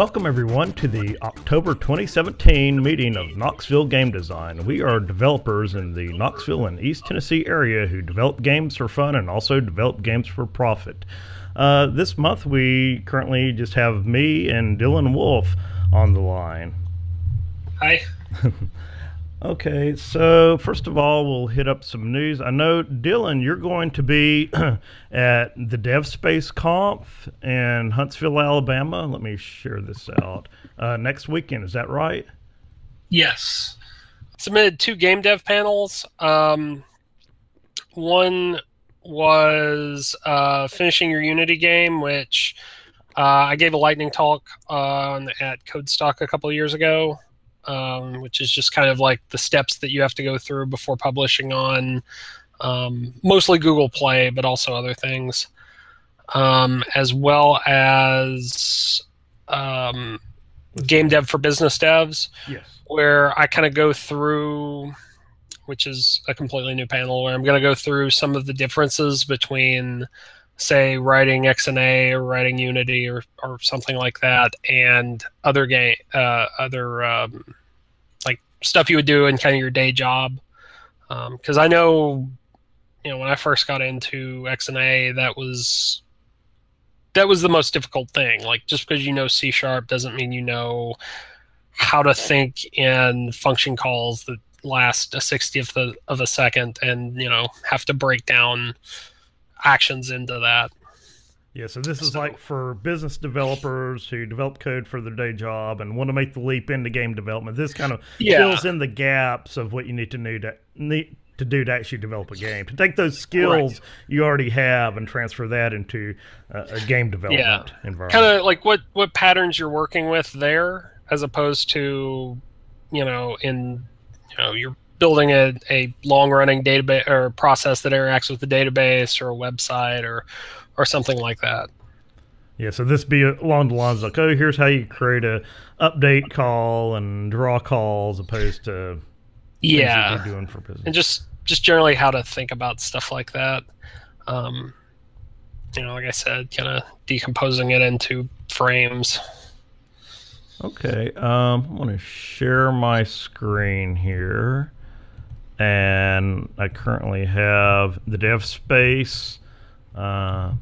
Welcome, everyone, to the October 2017 meeting of Knoxville Game Design. We are developers in the Knoxville and East Tennessee area who develop games for fun and also develop games for profit. Uh, this month, we currently just have me and Dylan Wolf on the line. Hi. Okay, so first of all, we'll hit up some news. I know, Dylan, you're going to be at the DevSpace Conf in Huntsville, Alabama. Let me share this out. Uh, next weekend, is that right? Yes. Submitted two game dev panels. Um, one was uh, finishing your Unity game, which uh, I gave a lightning talk on at Codestock a couple years ago um, which is just kind of like the steps that you have to go through before publishing on um, mostly Google Play, but also other things, um, as well as um, game dev for business devs, yes. where I kind of go through, which is a completely new panel, where I'm going to go through some of the differences between say writing XNA or writing Unity or, or something like that, and other game uh, other um, like stuff you would do in kind of your day job. Because um, I know, you know, when I first got into XNA, that was that was the most difficult thing. Like just because you know C sharp doesn't mean you know how to think in function calls that last a sixtieth of a second, and you know have to break down actions into that. Yeah, so this is so, like for business developers who develop code for their day job and want to make the leap into game development. This kind of yeah. fills in the gaps of what you need to do to need to do to actually develop a game. To take those skills right. you already have and transfer that into uh, a game development yeah. environment. Kind of like what what patterns you're working with there, as opposed to, you know, in you know you're building a, a long running database or process that interacts with the database or a website or or something like that. Yeah, so this be along the lines like, oh, here's how you create a update call and draw calls, opposed to yeah doing for business, and just just generally how to think about stuff like that. Um, you know, like I said, kind of decomposing it into frames. Okay, um, I want to share my screen here and I currently have the dev space uh,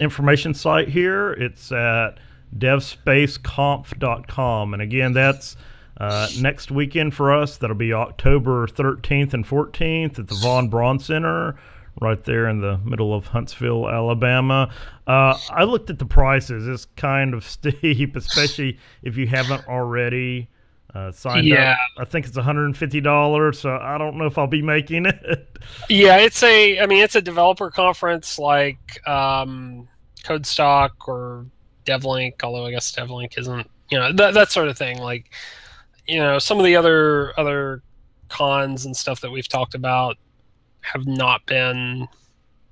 information site here. It's at devspaceconf.com. And again, that's uh, next weekend for us. That'll be October 13th and 14th at the Von Braun Center, right there in the middle of Huntsville, Alabama. Uh, I looked at the prices. It's kind of steep, especially if you haven't already uh, signed yeah. up. I think it's $150, so I don't know if I'll be making it. yeah, it's a, I mean, it's a developer conference like um, Codestock or DevLink, although I guess DevLink isn't, you know, that, that sort of thing. Like, you know, some of the other other cons and stuff that we've talked about have not been,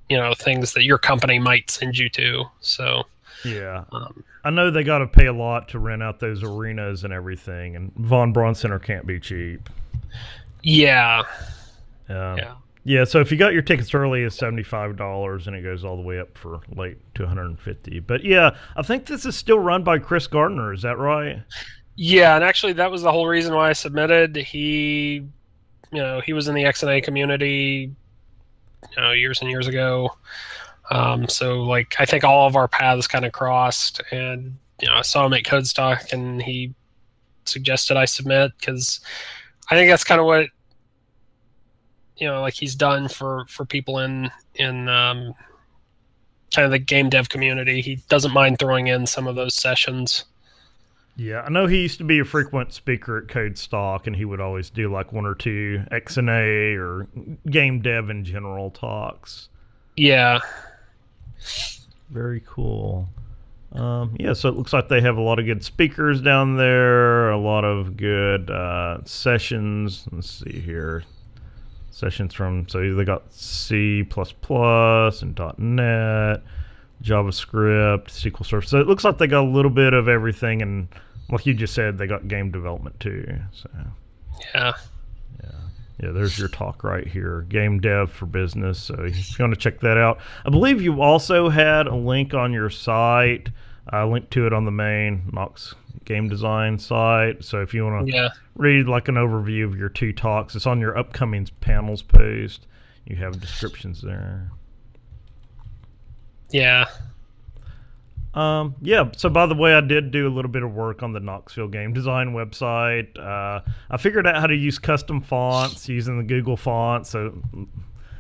you know, things that your company might send you to. So, yeah. Um, I know they got to pay a lot to rent out those arenas and everything, and Von Braun Center can't be cheap. Yeah. Um, yeah. Yeah, so if you got your tickets early, it's seventy five dollars, and it goes all the way up for late to one hundred and fifty. But yeah, I think this is still run by Chris Gardner. Is that right? Yeah, and actually, that was the whole reason why I submitted. He, you know, he was in the XNA community, you know, years and years ago. Um, so like I think all of our paths kind of crossed, and you know I saw him at Codestock, and he suggested I submit because I think that's kind of what you know like he's done for for people in in um, kind of the game dev community. He doesn't mind throwing in some of those sessions. Yeah, I know he used to be a frequent speaker at Codestock, and he would always do like one or two XNA or game dev in general talks. Yeah, very cool. Um, yeah, so it looks like they have a lot of good speakers down there, a lot of good uh, sessions. Let's see here. Sessions from, so they got C and .NET, JavaScript, SQL Server. So it looks like they got a little bit of everything, and like you just said, they got game development too. So yeah, yeah, there's your talk right here. Game dev for business. So if you want to check that out, I believe you also had a link on your site. I linked to it on the main Knox game design site. So if you want to Yeah. read like an overview of your two talks, it's on your upcoming panels post. You have descriptions there. Yeah. Um, yeah. So, by the way, I did do a little bit of work on the Knoxville game design website. Uh, I figured out how to use custom fonts using the Google font, so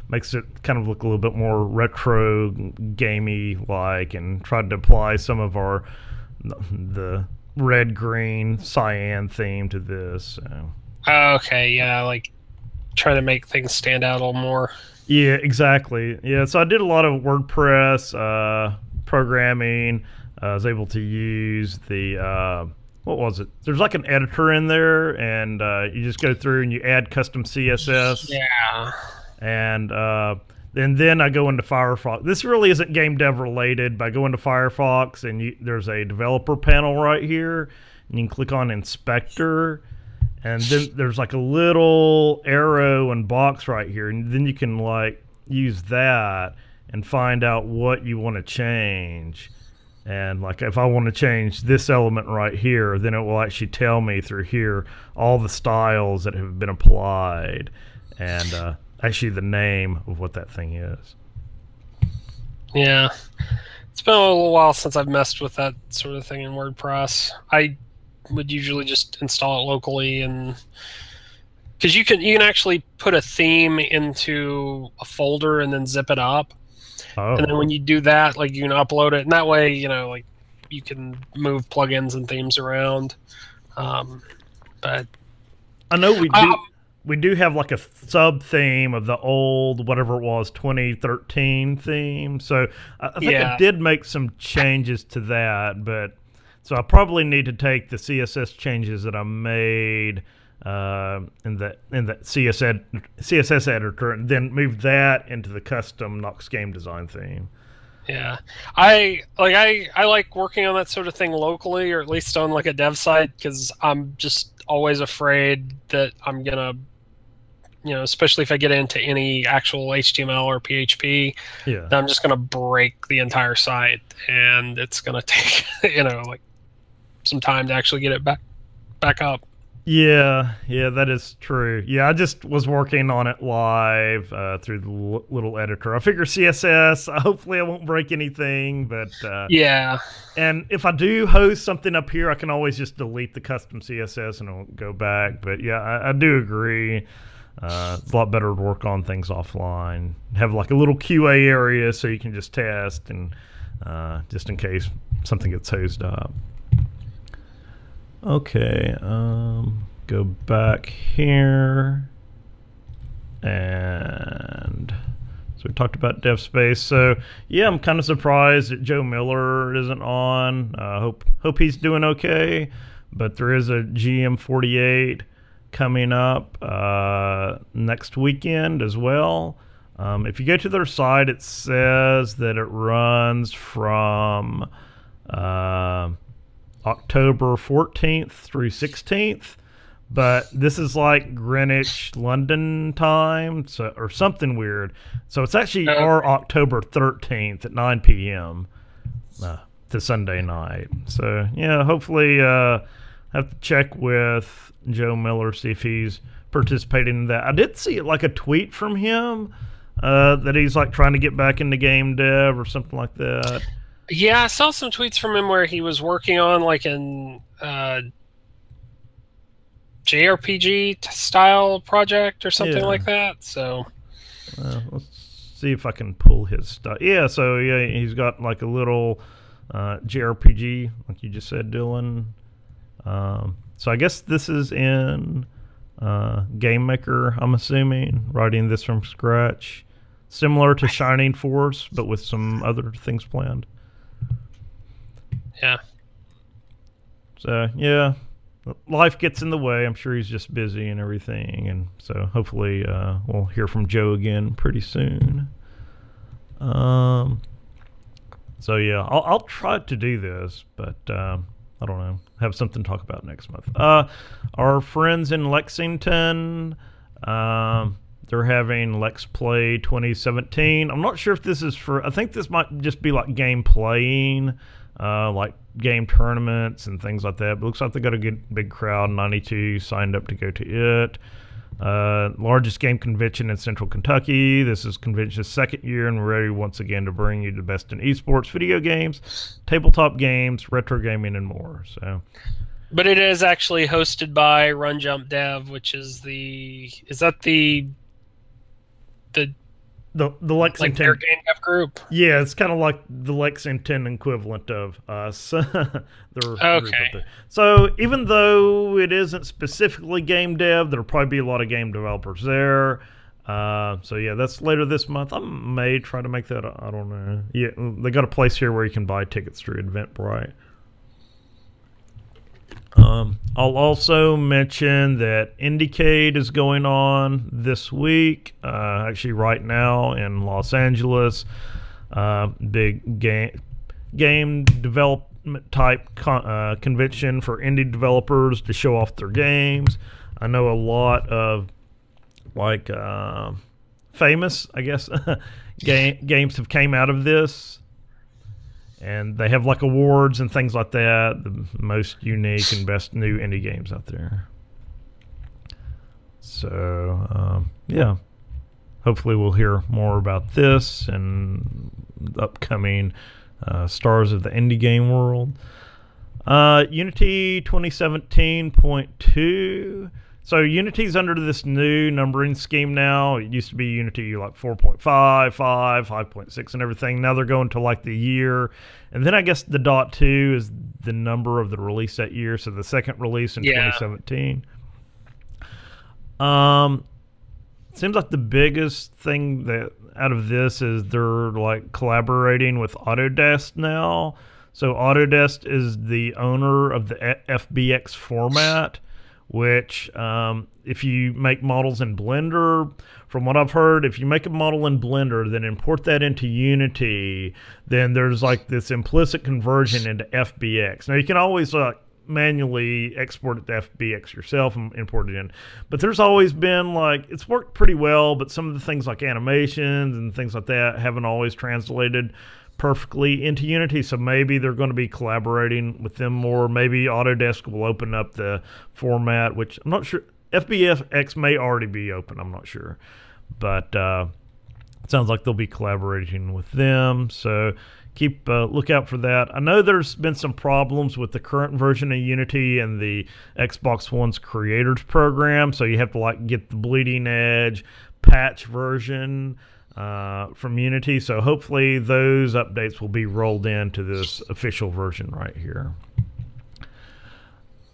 makes it kind of look a little bit more retro, gamey like, and tried to apply some of our the red, green, cyan theme to this. So. Okay. Yeah. Like trying to make things stand out a little more. Yeah, exactly. Yeah, so I did a lot of WordPress uh, programming. I was able to use the uh, what was it? There's like an editor in there, and uh, you just go through and you add custom CSS, Yeah. and uh, and then I go into Firefox. This really isn't game dev related, but I go into Firefox, and you, there's a developer panel right here, and you can click on Inspector and then there's like a little arrow and box right here and then you can like use that and find out what you want to change and like if i want to change this element right here then it will actually tell me through here all the styles that have been applied and uh, actually the name of what that thing is Yeah. It's been a little while since I've messed with that sort of thing in WordPress. I would usually just install it locally and because you can you can actually put a theme into a folder and then zip it up oh and then when you do that like you can upload it. And that way you know like you can move plugins and themes around. Um, but i know we do Um, we do have like a sub theme of the old whatever it was 2013 theme. So i, I think Yeah. i did make some changes to that but so i probably need to take the css changes that i made uh, in the in the CS ed, css editor and then move that into the custom knox game design theme. Yeah, I like I I like working on that sort of thing locally, or at least on like a dev site, because I'm just always afraid that I'm gonna, you know, especially if I get into any actual HTML or PHP, yeah. that I'm just gonna break the entire site, and it's gonna take you know like some time to actually get it back back up. Yeah, yeah, that is true. Yeah, I just was working on it live uh, through the l- little editor. I figure CSS. Hopefully, I won't break anything. But uh, Yeah, and if I do host something up here, I can always just delete the custom CSS and it'll go back. But yeah, I, I do agree. Uh, it's a lot better to work on things offline. Have like a little QA area so you can just test and uh, just in case something gets hosed up. Okay, um, go back here. And so we talked about Dev Space. So yeah, I'm kind of surprised that Joe Miller isn't on. Uh, hope hope he's doing okay. But there is a GM48 coming up uh, next weekend as well. Um, if you go to their site, it says that it runs from uh, October 14th through 16th. But this is like Greenwich, London time, so or something weird. So it's actually Okay. our October 13th at 9 p.m. Uh, to Sunday night. So yeah, hopefully uh, have to check with Joe Miller see if he's participating in that. I did see like a tweet from him uh, that he's like trying to get back into game dev or something like that. Yeah. I saw some tweets from him where he was working on like an uh, JRPG style project or something Yeah. like that. So Uh, let's see if I can pull his stuff. Yeah, so yeah, he's got like a little uh, JRPG, like you just said, Dylan. Um, so I guess this is in uh, Game Maker. I'm assuming writing this from scratch, similar to Shining Force, but with some other things planned. Yeah, So yeah, life gets in the way. I'm sure he's just busy and everything, and so hopefully uh, we'll hear from Joe again pretty soon. Um. So yeah, I'll, I'll try to do this, but um, I don't know. Have something to talk about next month. Uh, our friends in Lexington, um, they're having Lex Play 2017. I'm not sure if this is for. I think this might just be like game playing. Uh, like game tournaments and things like that. But looks like they got a good big crowd. 92 signed up to go to it. Uh, largest game convention in central Kentucky. This is convention's second year, and we're ready once again to bring you the best in esports, video games, tabletop games, retro gaming, and more. So, but it is actually hosted by Run Jump Dev, which is the is that the the the the Lexington like their game group. Yeah, it's kind of like the Lexington equivalent of us. okay. So even though it isn't specifically game dev, there'll probably be a lot of game developers there. Uh, so yeah, that's later this month. I may try to make that. I don't know. Yeah, they got a place here where you can buy tickets through Eventbrite. Um, I'll also mention that Indiecade is going on this week, uh, actually right now in Los Angeles. Uh, big game game development type con- uh, convention for indie developers to show off their games. I know a lot of like uh, famous, I guess, game, games have came out of this and they have like awards and things like that. The most unique and best new indie games out there. So um, yeah, hopefully we'll hear more about this and upcoming uh, stars of the indie game world. Uh, Unity 2017.2 so Unity's under this new numbering scheme now. It used to be Unity like 4.5, 5, 5.6 and everything. Now they're going to like the year. And then I guess the dot 2 is the number of the release that year, so the second release in yeah. 2017. Um seems like the biggest thing that out of this is they're like collaborating with Autodesk now. So Autodesk is the owner of the FBX format which um, if you make models in Blender, from what I've heard, if you make a model in Blender, then import that into Unity, then there's like this implicit conversion into FBX. Now you can always uh, manually export it to FBX yourself and import it in. But there's always been like it's worked pretty well, but some of the things like animations and things like that haven't always translated perfectly into Unity. So maybe they're going to be collaborating with them more. Maybe Autodesk will open up the format, which I'm not sure. FBX may already be open. I'm not sure, but uh, it sounds like they'll be collaborating with them. So keep a uh, look out for that. I know there's been some problems with the current version of Unity and the Xbox One's creators program. So you have to like get the bleeding edge patch version uh, from Unity. So hopefully those updates will be rolled into this official version right here.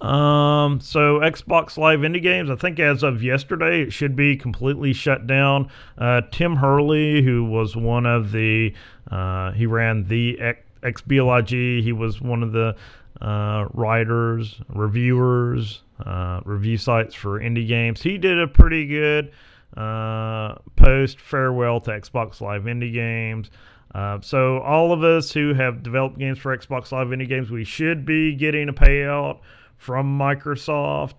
Um, so Xbox Live Indie Games, I think as of yesterday, it should be completely shut down. Uh, Tim Hurley, who was one of the, uh, he ran the X- XBLIG, he was one of the uh, writers, reviewers, uh, review sites for indie games. He did a pretty good uh, post farewell to Xbox Live Indie Games. Uh, so all of us who have developed games for Xbox Live Indie Games, we should be getting a payout from Microsoft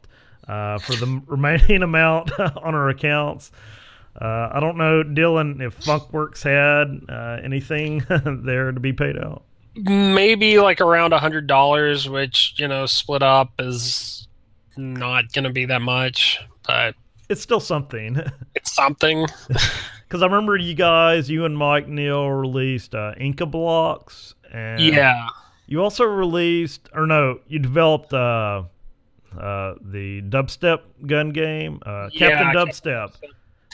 uh, for the remaining amount on our accounts. Uh, I don't know, Dylan, if Funkworks had uh, anything there to be paid out. Maybe like around a hundred dollars, which you know, split up is not going to be that much, but it's still something. It's something. Because I remember you guys, you and Mike Neal released uh, Inca blocks, and yeah, you also released, or no, you developed uh, uh, the dubstep gun game, uh, Captain yeah, Dubstep.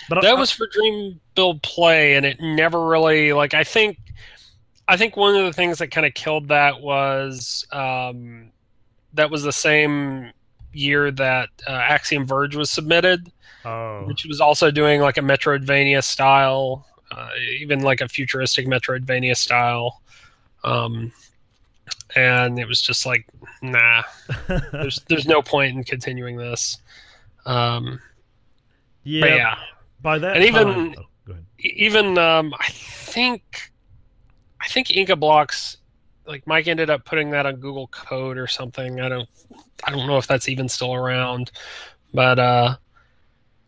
But that I, was for Dream Build Play, and it never really like. I think, I think one of the things that kind of killed that was um, that was the same year that uh, Axiom Verge was submitted, oh. which was also doing like a Metroidvania style, uh, even like a futuristic Metroidvania style. Um, and it was just like, nah, there's there's no point in continuing this. Um, yeah, yeah. By that, and even oh, even um, I think I think Inca Blocks like Mike ended up putting that on Google Code or something. I don't I don't know if that's even still around, but uh,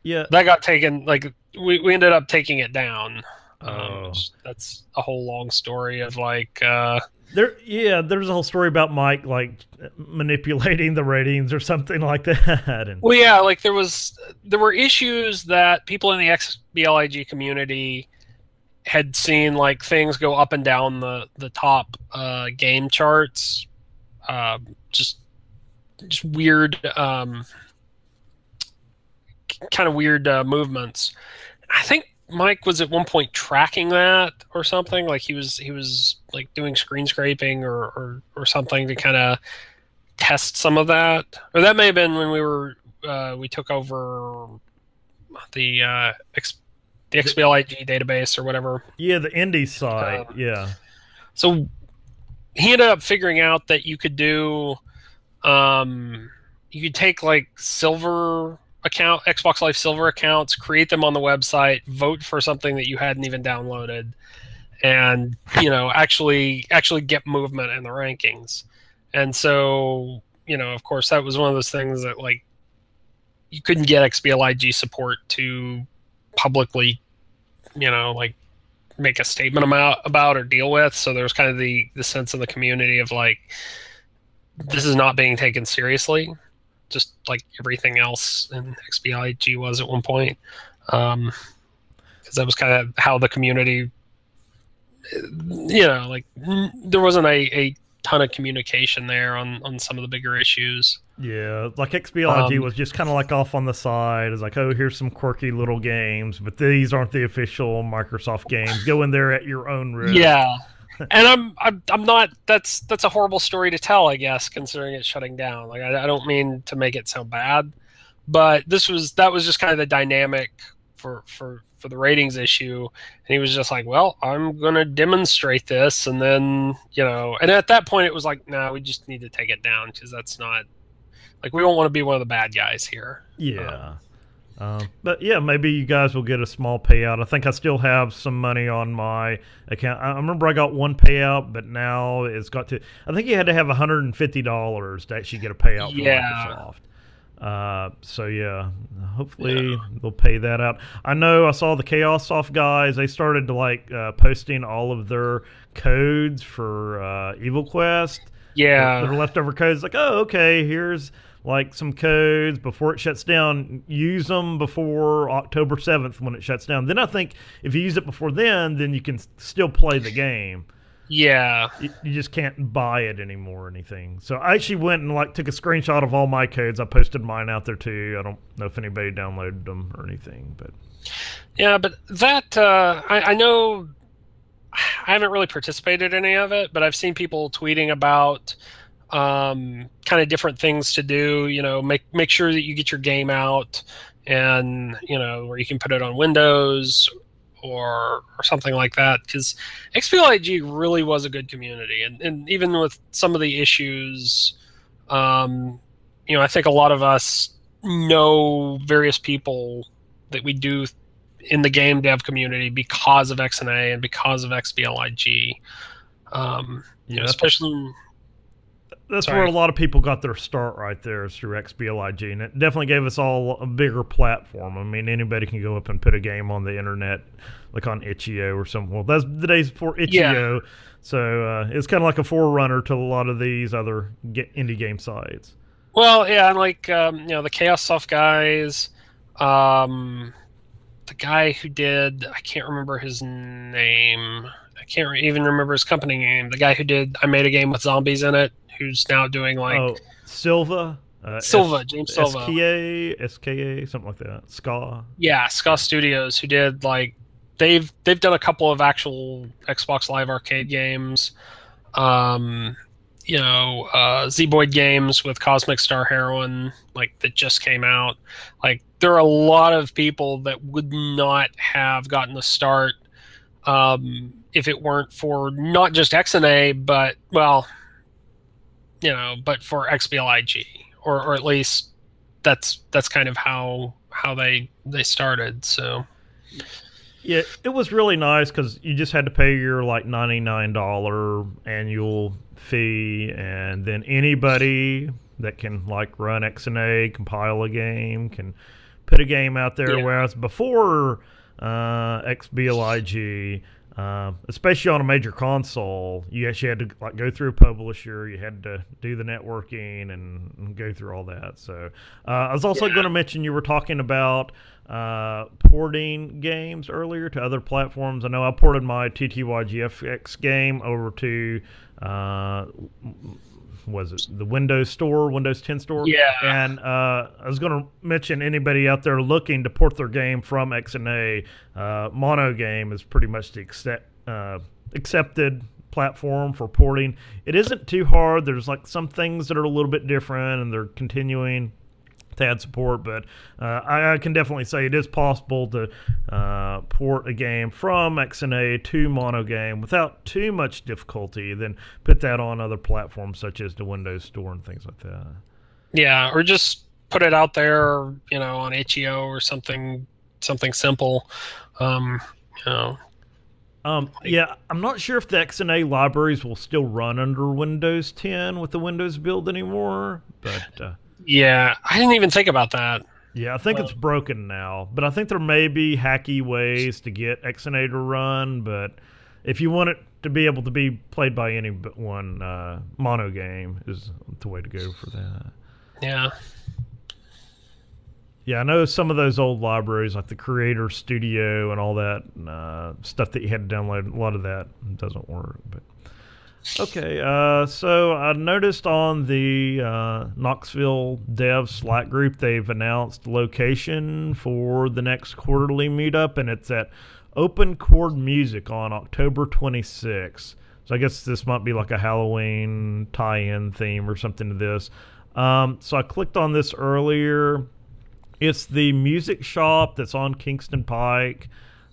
yeah, that got taken. Like we we ended up taking it down. Um, that's a whole long story of like. Uh, there, yeah, there's a whole story about Mike like manipulating the ratings or something like that. And, well, yeah, like there was there were issues that people in the XBLIG community had seen like things go up and down the the top uh, game charts, uh, just just weird, um, kind of weird uh, movements. I think Mike was at one point tracking that or something. Like he was he was like doing screen scraping or or, or something to kind of test some of that. Or that may have been when we were uh, we took over the uh, the XBLIG database or whatever. Yeah, the indie side. Uh, yeah. So he ended up figuring out that you could do um, you could take like silver account Xbox Live Silver accounts, create them on the website, vote for something that you hadn't even downloaded, and you know actually actually get movement in the rankings. And so you know, of course, that was one of those things that like you couldn't get XBLIG support to publicly, you know, like make a statement about about or deal with. So there was kind of the the sense in the community of like this is not being taken seriously just like everything else in XBLIG was at one point. Um, because that was kind of how the community, you know, like there wasn't a, a ton of communication there on on some of the bigger issues. Yeah, like XBLIG um, was just kind of like off on the side. It's like, oh, here's some quirky little games, but these aren't the official Microsoft games. Go in there at your own risk. Yeah, and I'm, I'm I'm not. That's that's a horrible story to tell, I guess, considering it's shutting down. Like I, I don't mean to make it sound bad, but this was that was just kind of the dynamic for for for the ratings issue and he was just like well i'm going to demonstrate this and then you know and at that point it was like no we just need to take it down because that's not like we don't want to be one of the bad guys here yeah um, um, but yeah, maybe you guys will get a small payout. I think I still have some money on my account. I remember I got one payout, but now it's got to. I think you had to have $150 to actually get a payout from yeah. Microsoft. Uh, so yeah, hopefully yeah. they'll pay that out. I know I saw the Chaosoft guys. They started to like uh, posting all of their codes for uh, Evil Quest. Yeah, their leftover codes. Like, oh, okay, here's like some codes before it shuts down. Use them before October 7th when it shuts down. Then I think if you use it before then, then you can still play the game. Yeah. You, you just can't buy it anymore or anything. So I actually went and like took a screenshot of all my codes. I posted mine out there too. I don't know if anybody downloaded them or anything, but yeah, but that uh, I, I know I haven't really participated in any of it, but I've seen people tweeting about um, kind of different things to do. You know, make make sure that you get your game out, and you know where you can put it on Windows or or something like that. Because XBLIG really was a good community, and and even with some of the issues, um, you know, I think a lot of us know various people that we do in the game dev community because of XNA and because of XBLIG. Um, you know, especially that's Sorry. where a lot of people got their start right there is through XBLIG, and it definitely gave us all a bigger platform. I mean, anybody can go up and put a game on the internet, like on itch.io or something. Well, that's the days before itch.io, yeah. so uh, it's kind of like a forerunner to a lot of these other indie game sites. Well, yeah, and like um, you know the Chaosoft guys, um, the guy who did I can't remember his name. I can't re- even remember his company name. The guy who did I made a game with zombies in it who's now doing like oh, Silva. Uh, Silva, S- James Silva. SKA, SKA, something like that. Ska. Yeah, Ska Studios, who did like they've they've done a couple of actual Xbox Live Arcade games. Um, you know, uh, Zeboyd games with Cosmic Star Heroine, like that just came out. Like there are a lot of people that would not have gotten the start um, if it weren't for not just XNA, but well, you know, but for XBLIG, or or at least that's that's kind of how how they they started. So yeah, it was really nice because you just had to pay your like ninety nine dollar annual fee, and then anybody that can like run XNA, compile a game, can put a game out there. Yeah. Whereas before, uh, XBLIG. Uh, especially on a major console, you actually had to like go through a publisher. You had to do the networking and, and go through all that. So uh, I was also yeah. going to mention you were talking about uh, porting games earlier to other platforms. I know I ported my TTYGFX game over to uh, was it the Windows Store, Windows 10 Store? Yeah. And uh, I was going to mention anybody out there looking to port their game from XNA, uh, Monogame is pretty much the accept, uh, accepted platform for porting. It isn't too hard. There's like some things that are a little bit different, and they're continuing to add support, but uh, I, I, can definitely say it is possible to uh, port a game from XNA to Monogame without too much difficulty, then put that on other platforms such as the Windows Store and things like that. Yeah, or just put it out there, you know, on itch.io or something, something simple. Um, you know. Um, yeah, I'm not sure if the XNA libraries will still run under Windows 10 with the Windows build anymore, but. Uh, yeah, I didn't even think about that. Yeah, I think well, it's broken now, but I think there may be hacky ways to get XNA to run. But if you want it to be able to be played by anyone, uh, Monogame is the way to go for that. Yeah. Yeah, I know some of those old libraries, like the Creator Studio and all that uh, stuff that you had to download. A lot of that doesn't work, but Okay, uh, so I noticed on the uh, Knoxville Dev Slack group they've announced location for the next quarterly meetup, and it's at Open Chord Music on October 26th. So I guess this might be like a Halloween tie-in theme or something to this. Um, so I clicked on this earlier. It's the music shop that's on Kingston Pike.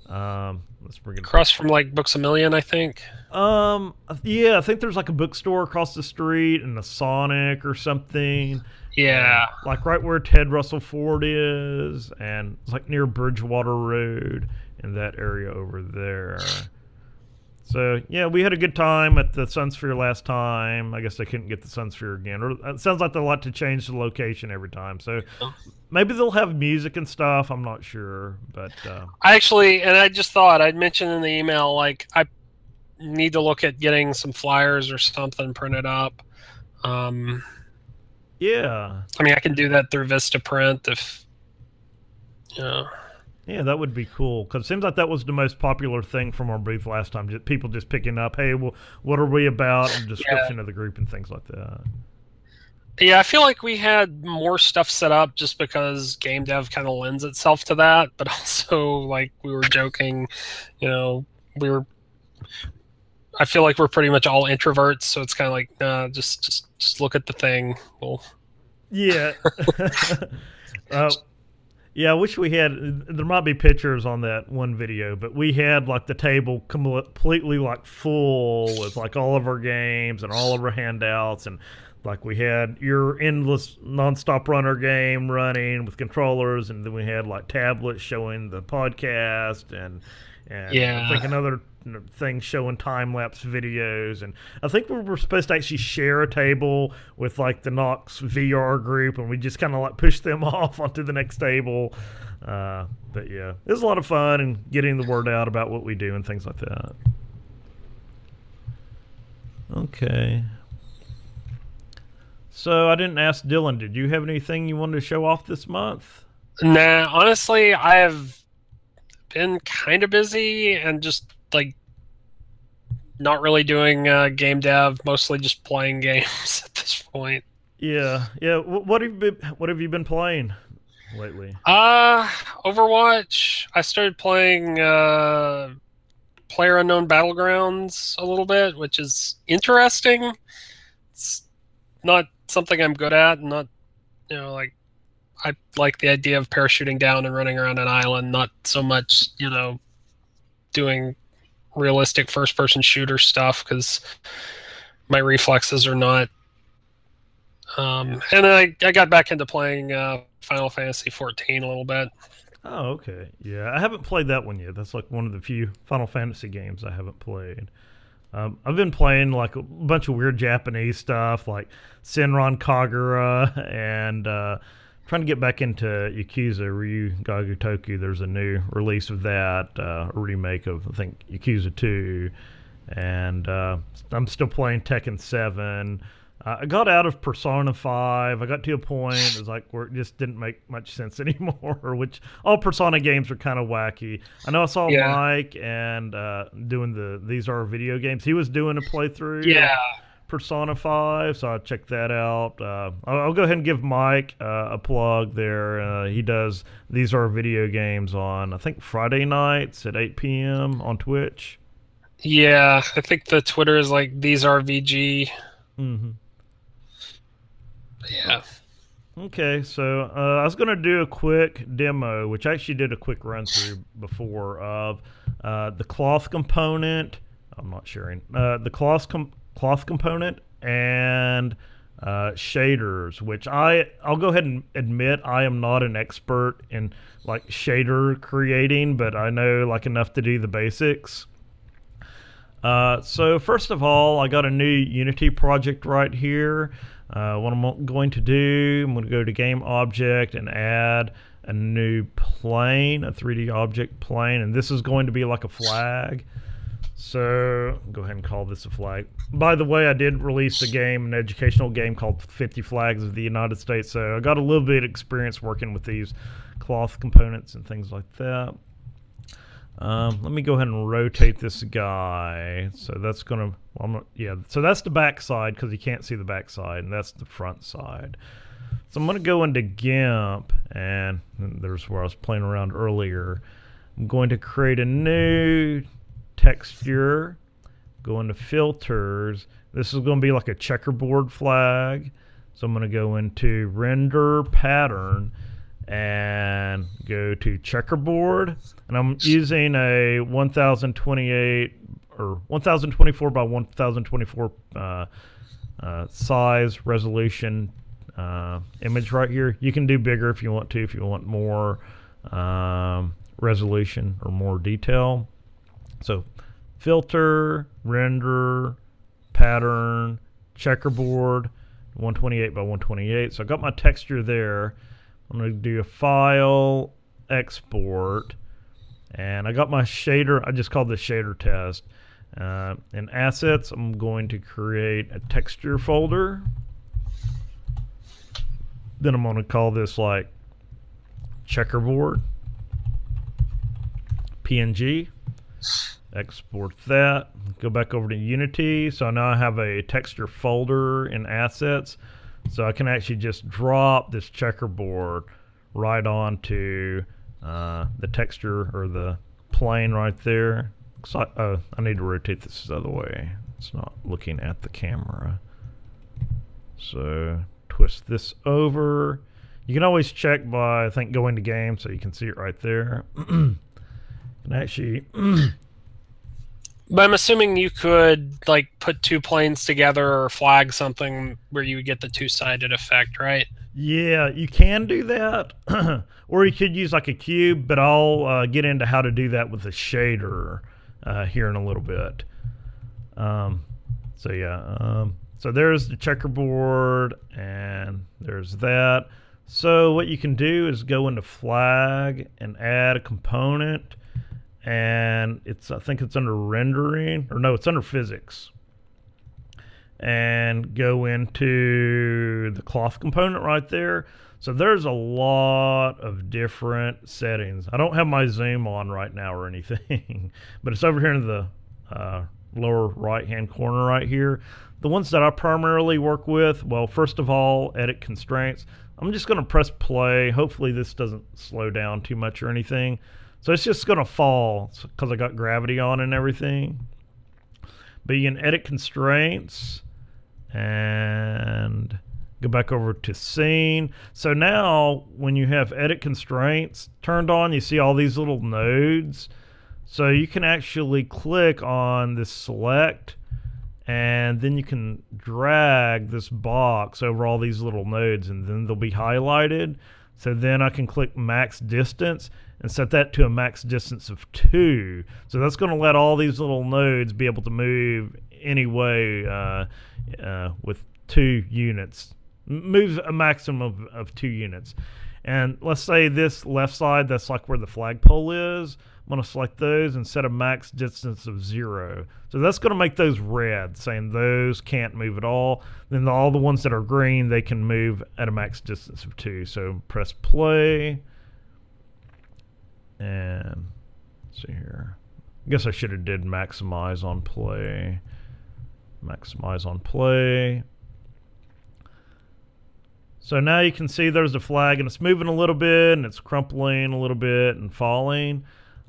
Um, let's bring it across from like Books a Million, I think. Um, yeah, I think there's like a bookstore across the street and a Sonic or something. Yeah, like right where Ted Russell Ford is, and it's like near Bridgewater Road in that area over there. So yeah, we had a good time at the Sunsphere last time. I guess I couldn't get the Sunsphere again. Or it sounds like they like to change the location every time. So maybe they'll have music and stuff. I'm not sure, but uh, I actually, and I just thought I'd mention in the email like I need to look at getting some flyers or something printed up. Um, yeah, I mean I can do that through Vista Print if you know. Yeah, that would be cool because it seems like that was the most popular thing from our booth last time. Just people just picking up, hey, well, what are we about? And description yeah. of the group and things like that. Yeah, I feel like we had more stuff set up just because game dev kind of lends itself to that, but also like we were joking, you know, we were. I feel like we're pretty much all introverts, so it's kind of like, nah, just just just look at the thing. Well, yeah. uh, yeah, I wish we had. There might be pictures on that one video, but we had like the table completely like full with like all of our games and all of our handouts, and like we had your endless nonstop runner game running with controllers, and then we had like tablets showing the podcast, and and yeah. I think another thing showing time lapse videos, and I think we were supposed to actually share a table with like the Knox VR group, and we just kind of like push them off onto the next table. Uh, but yeah, it was a lot of fun and getting the word out about what we do and things like that. Okay. So I didn't ask Dylan. Did you have anything you wanted to show off this month? Nah, honestly, I have been kind of busy and just like not really doing uh, game dev, mostly just playing games at this point. Yeah, yeah. What have you been, what have you been playing lately? Uh, Overwatch. I started playing uh, Player Unknown Battlegrounds a little bit, which is interesting. It's not something I'm good at, not you know like I like the idea of parachuting down and running around an island, not so much you know doing realistic first person shooter stuff because my reflexes are not. Um, and I, I got back into playing uh, Final Fantasy 14 a little bit. Oh, okay. Yeah, I haven't played that one yet. That's like one of the few Final Fantasy games I haven't played. Um, I've been playing like a bunch of weird Japanese stuff, like Senran Kagura and uh, trying to get back into Yakuza Ryu ga Gotoku. There's a new release of that, uh, a remake of I think Yakuza 2, and uh, I'm still playing Tekken 7. Uh, I got out of Persona 5. I got to a point it was like where it just didn't make much sense anymore. Which all Persona games are kind of wacky. I know I saw Yeah. Mike and uh, doing the these are video games. He was doing a playthrough. Yeah. Persona 5, so I'll check that out. Uh, I'll, I'll go ahead and give Mike uh, a plug there. Uh, he does These Are Video Games on, I think, Friday nights at 8 p.m. on Twitch. Yeah. I think the Twitter is like these are VG. Mm-hmm. Yeah. Okay, so uh, I was going to do a quick demo, which I actually did a quick run through before of uh, the cloth component. I'm not sharing uh, the cloth com- cloth component and uh, shaders, which I I'll go ahead and admit I am not an expert in like shader creating, but I know like enough to do the basics. Uh, so first of all, I got a new Unity project right here. Uh, what I'm going to do, I'm going to go to Game Object and add a new plane, a 3D object plane, and this is going to be like a flag. So go ahead and call this a flag. By the way, I did release a game, an educational game called 50 Flags of the United States. So I got a little bit of experience working with these cloth components and things like that. Um, let me go ahead and rotate this guy. So that's gonna, well, I'm not, yeah. So that's the back side because you can't see the back side, and that's the front side. So I'm gonna go into GIMP, and there's where I was playing around earlier. I'm going to create a new texture. Go into filters. This is going to be like a checkerboard flag. So I'm going to go into render pattern and go to checkerboard and I'm using a 1028 or 1024 by 1024 uh, uh, size resolution uh, image right here. You can do bigger if you want to, if you want more um, resolution or more detail. So filter, render, pattern, checkerboard, 128 by 128. So I got my texture there. I'm going to do a file export. And I got my shader. I just called this shader test. Uh, in assets, I'm going to create a texture folder. Then I'm going to call this like checkerboard PNG. Export that. Go back over to Unity. So now I have a texture folder in assets. So I can actually just drop this checkerboard right onto uh, the texture or the plane right there. Like, uh, I need to rotate this the other way. It's not looking at the camera. So twist this over. You can always check by, I think, going to game so you can see it right there. and actually, But I'm assuming you could like put two planes together or flag something where you would get the two-sided effect, right? Yeah, you can do that, or you could use like a cube. But I'll uh, get into how to do that with a shader uh, here in a little bit. Um, so yeah, um, so there's the checkerboard, and there's that. So what you can do is go into flag and add a component, and it's I think it's under rendering, or no, it's under physics and go into the cloth component right there. So there's a lot of different settings. I don't have my zoom on right now or anything, but it's over here in the uh, lower right hand corner right here. The ones that I primarily work with, well, first of all, edit constraints. I'm just going to press play. Hopefully, this doesn't slow down too much or anything. So it's just going to fall because I got gravity on and everything. But you can edit constraints and go back over to scene. So now when you have edit constraints turned on, you see all these little nodes. So you can actually click on this select and then you can drag this box over all these little nodes and then they'll be highlighted. So then I can click max distance and set that to a max distance of two. So that's going to let all these little nodes be able to move any way uh, uh, with two units. moves a maximum of, of two units. And let's say this left side, that's like where the flagpole is. I'm going to select those and set a max distance of zero. So that's going to make those red, saying those can't move at all. Then all the ones that are green, they can move at a max distance of two. So press play. And see here. I guess I should have did maximize on play. Maximize on play. So now you can see there's a flag and it's moving a little bit and it's crumpling a little bit and falling.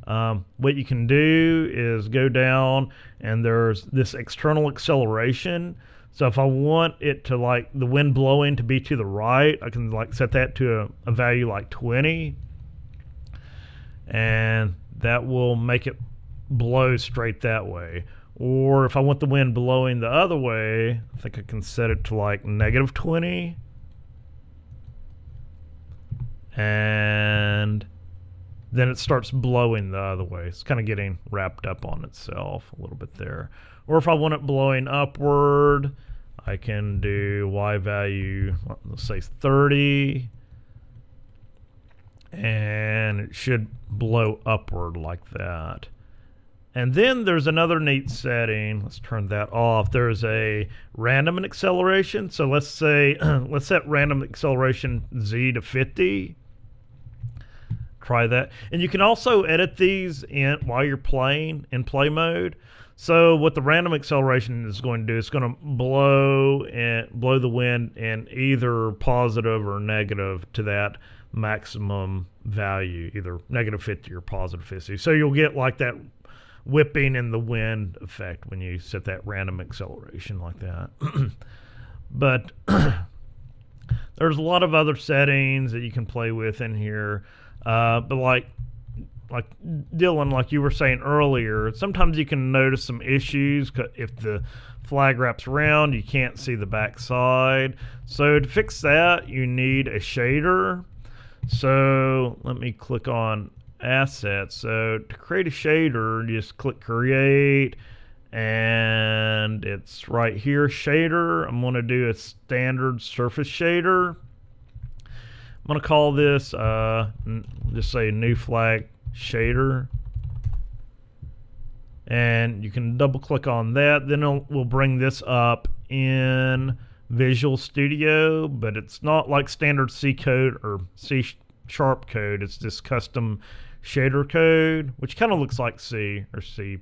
Um, what you can do is go down and there's this external acceleration. So if I want it to like the wind blowing to be to the right, I can like set that to a, a value like 20 and that will make it blow straight that way. Or if I want the wind blowing the other way, I think I can set it to like negative 20 and then it starts blowing the other way. It's kind of getting wrapped up on itself a little bit there. Or if I want it blowing upward, I can do y value, let's say 30, and it should blow upward like that. And then there's another neat setting. Let's turn that off. There's a random acceleration. So let's say, let's set random acceleration Z to 50 try that. And you can also edit these in while you're playing in play mode. So what the random acceleration is going to do is going to blow and blow the wind in either positive or negative to that maximum value, either negative 50 or positive 50. So you'll get like that whipping in the wind effect when you set that random acceleration like that. but there's a lot of other settings that you can play with in here. Uh, but like like Dylan, like you were saying earlier, sometimes you can notice some issues if the flag wraps around, you can't see the back side. So to fix that, you need a shader. So let me click on assets. So to create a shader, just click create and it's right here shader. I'm going to do a standard surface shader. I'm to call this, uh, just say new flag shader. And you can double click on that. Then we'll bring this up in Visual Studio, but it's not like standard C code or C sharp code. It's this custom shader code, which kind of looks like C or C++.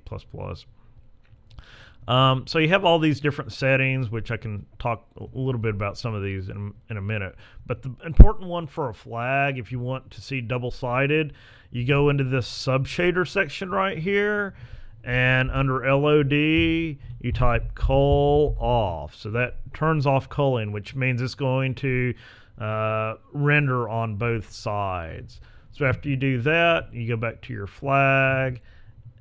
Um, so you have all these different settings, which I can talk a little bit about some of these in, in a minute. But the important one for a flag, if you want to see double-sided, you go into this sub-shader section right here, and under LOD, you type cull off. So that turns off culling, which means it's going to uh, render on both sides. So after you do that, you go back to your flag,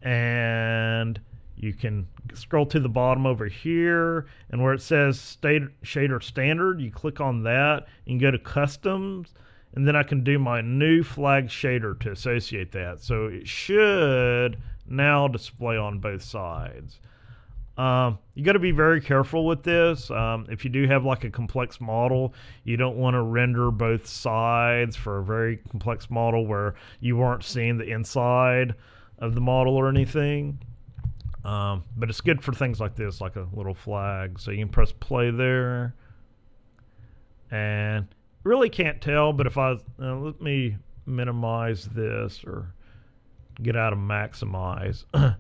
and you can scroll to the bottom over here and where it says state shader standard you click on that and go to customs and then I can do my new flag shader to associate that. So it should now display on both sides. Um, you got to be very careful with this. Um, if you do have like a complex model you don't want to render both sides for a very complex model where you aren't seeing the inside of the model or anything um, but it's good for things like this, like a little flag. So you can press play there. And really can't tell, but if I, uh, let me minimize this or get out of maximize.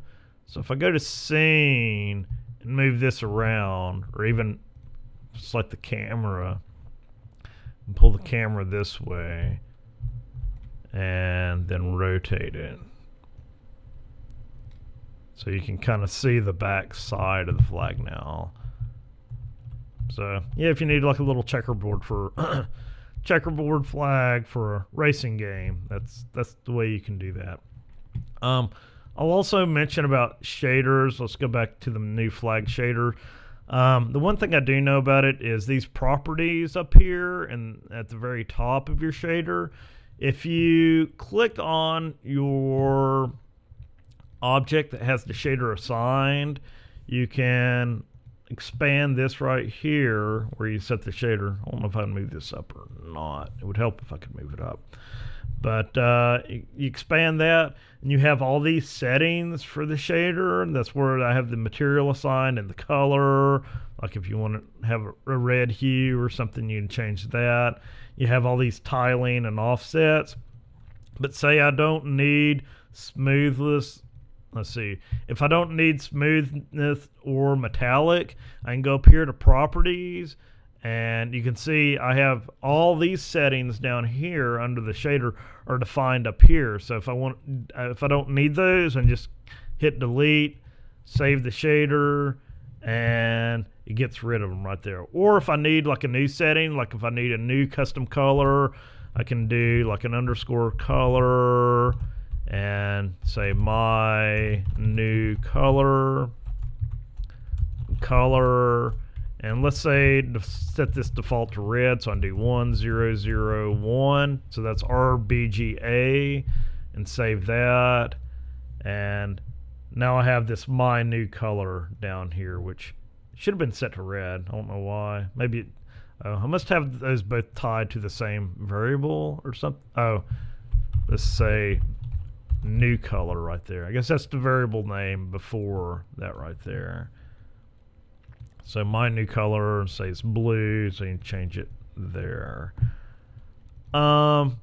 so if I go to scene and move this around, or even select the camera and pull the camera this way and then rotate it. So you can kind of see the back side of the flag now. So yeah, if you need like a little checkerboard for checkerboard flag for a racing game, that's that's the way you can do that. Um, I'll also mention about shaders. Let's go back to the new flag shader. Um, the one thing I do know about it is these properties up here and at the very top of your shader. If you click on your object that has the shader assigned, you can expand this right here where you set the shader. I don't know if I can move this up or not. It would help if I could move it up. But uh, you, expand that, and you have all these settings for the shader. And that's where I have the material assigned and the color. Like if you want to have a red hue or something, you can change that. You have all these tiling and offsets. But say I don't need smoothness. Let's see. If I don't need smoothness or metallic, I can go up here to properties and you can see I have all these settings down here under the shader are defined up here. So if I want, if I don't need those, and just hit delete, save the shader, and it gets rid of them right there. Or if I need like a new setting, like if I need a new custom color, I can do like an underscore color and say my new color color and let's say set this default to red so I do 1001 so that's RBGA and save that. And now I have this my new color down here which should have been set to red. I don't know why. Maybe it, oh, I must have those both tied to the same variable or something. Oh let's say new color right there. I guess that's the variable name before that right there. So my new color, say it's blue, so you can change it there. Um,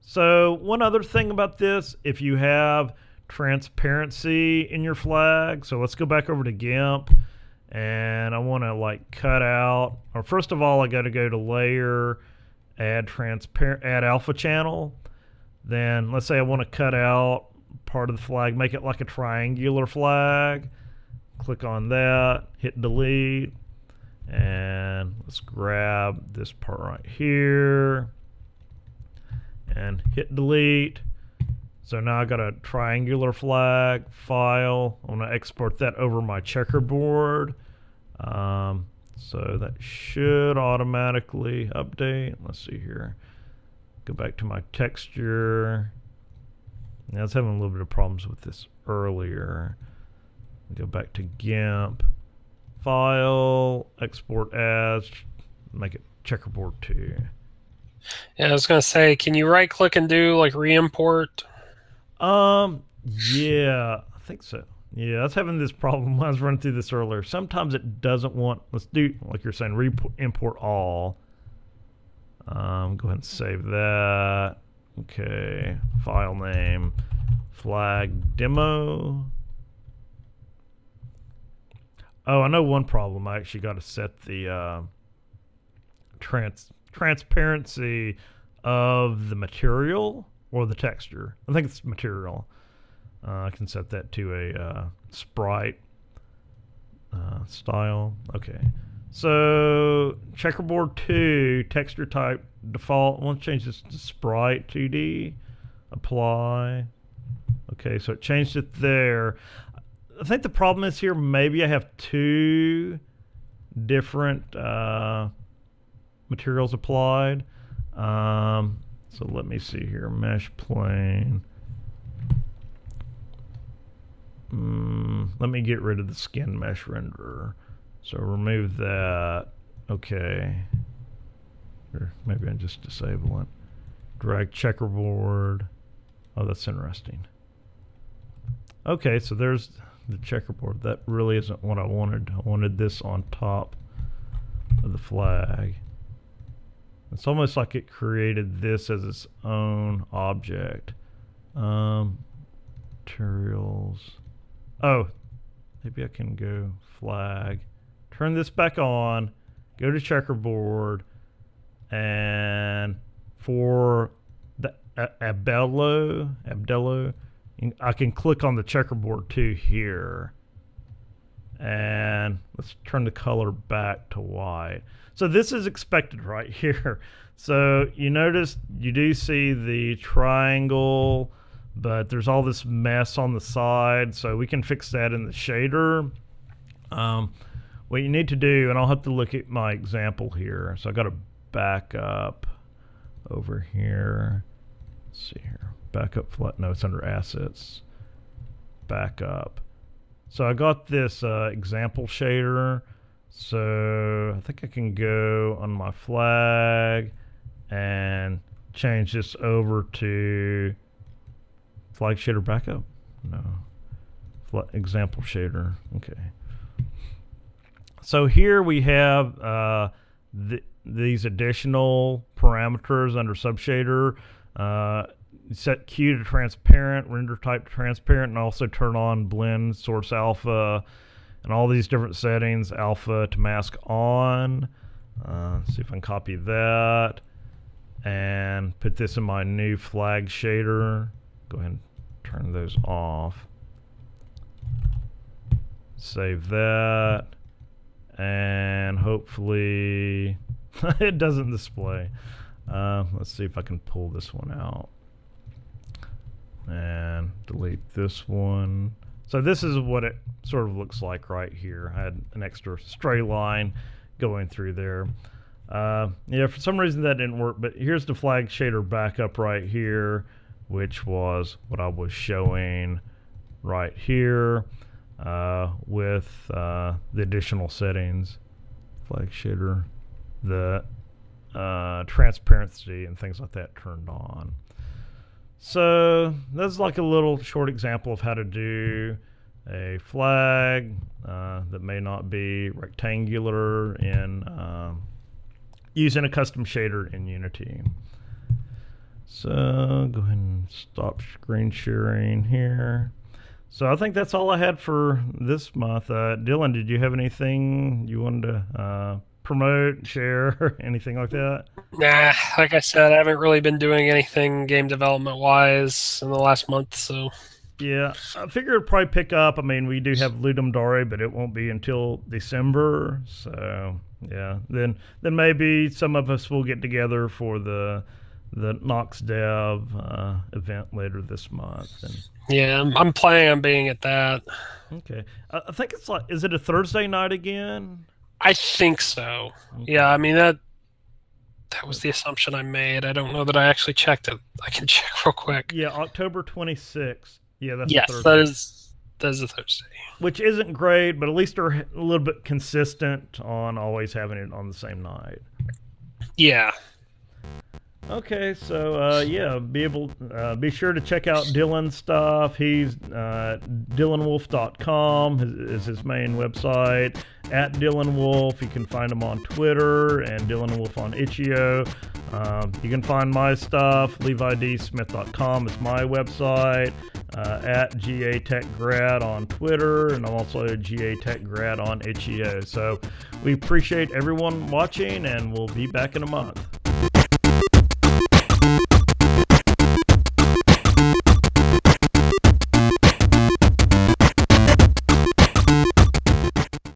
so one other thing about this, if you have transparency in your flag, so let's go back over to GIMP and I want to like cut out, or first of all, I got to go to layer, add transparent, add alpha channel then let's say I want to cut out part of the flag, make it like a triangular flag. Click on that, hit delete, and let's grab this part right here and hit delete. So now I've got a triangular flag file. I want to export that over my checkerboard. Um, so that should automatically update. Let's see here. Go back to my texture. Now I was having a little bit of problems with this earlier. Go back to GIMP. File, export as, make it checkerboard 2. Yeah, I was gonna say, can you right click and do like re-import? Um, yeah, I think so. Yeah, I was having this problem I was running through this earlier. Sometimes it doesn't want. Let's do like you're saying, re-import all. Um, go ahead and save that. Okay, file name, flag demo. Oh, I know one problem. I actually got to set the uh, trans transparency of the material or the texture. I think it's material. Uh, I can set that to a uh, sprite uh, style. Okay. So checkerboard 2, texture type default. I want to change this to sprite 2D. Apply. Okay, so it changed it there. I think the problem is here maybe I have two different uh, materials applied. Um, so let me see here. Mesh plane. Mm, let me get rid of the skin mesh renderer. So remove that. Okay. Or maybe I just disable it. Drag checkerboard. Oh, that's interesting. Okay, so there's the checkerboard. That really isn't what I wanted. I wanted this on top of the flag. It's almost like it created this as its own object. Um, materials. Oh, maybe I can go flag turn this back on, go to checkerboard, and for the Albedo, Albedo, I can click on the checkerboard too here. And let's turn the color back to white. So this is expected right here. So you notice you do see the triangle, but there's all this mess on the side. So we can fix that in the shader. Um, what you need to do, and I'll have to look at my example here. So I got to back up over here. Let's see here. Backup flat. No, it's under assets. Backup. So I got this uh, example shader. So I think I can go on my flag and change this over to flag shader backup. No, Fla- example shader. Okay. So here we have uh, th- these additional parameters under subshader. Uh, set Q to transparent, render type to transparent, and also turn on blend source alpha and all these different settings. Alpha to mask on. Uh, see if I can copy that and put this in my new flag shader. Go ahead and turn those off. Save that. And hopefully it doesn't display. Uh, let's see if I can pull this one out and delete this one. So this is what it sort of looks like right here. I had an extra stray line going through there. Uh, yeah, for some reason that didn't work, but here's the flag shader backup right here, which was what I was showing right here uh, with uh, the additional settings. Flag shader, the uh, transparency and things like that turned on. So that's like a little short example of how to do a flag uh, that may not be rectangular in uh, using a custom shader in Unity. So go ahead and stop screen sharing here. So I think that's all I had for this month. Uh, Dylan, did you have anything you wanted to uh, promote, share, anything like that? Nah, like I said, I haven't really been doing anything game development wise in the last month, so Yeah, I figure it'll probably pick up. I mean, we do have Ludum Dare, but it won't be until December. So yeah, then then maybe some of us will get together for the the Knox Dev uh, event later this month. And yeah, I'm, I'm planning on being at that. okay, I, I think it's like, is it a Thursday night again? I think so. Okay. Yeah, I mean that that was the assumption I made. I don't know that I actually checked it. I can check real quick. Yeah, October twenty sixth. Yeah, that's a yes, that is that is a Thursday. which isn't great, but at least they're a little bit consistent on always having it on the same night. Yeah. Okay, so uh, yeah, be able uh, be sure to check out Dylan's stuff. He's uh, DylanWolf.com is, is his main website. At Dylan Wolf, you can find him on Twitter and Dylan Wolf on Itch.io. Um, you can find my stuff. LeviDSmith.com is my website. Uh, at GA Tech Grad on Twitter, and I'm also a GA Tech Grad on Itch.io. So we appreciate everyone watching, and we'll be back in a month.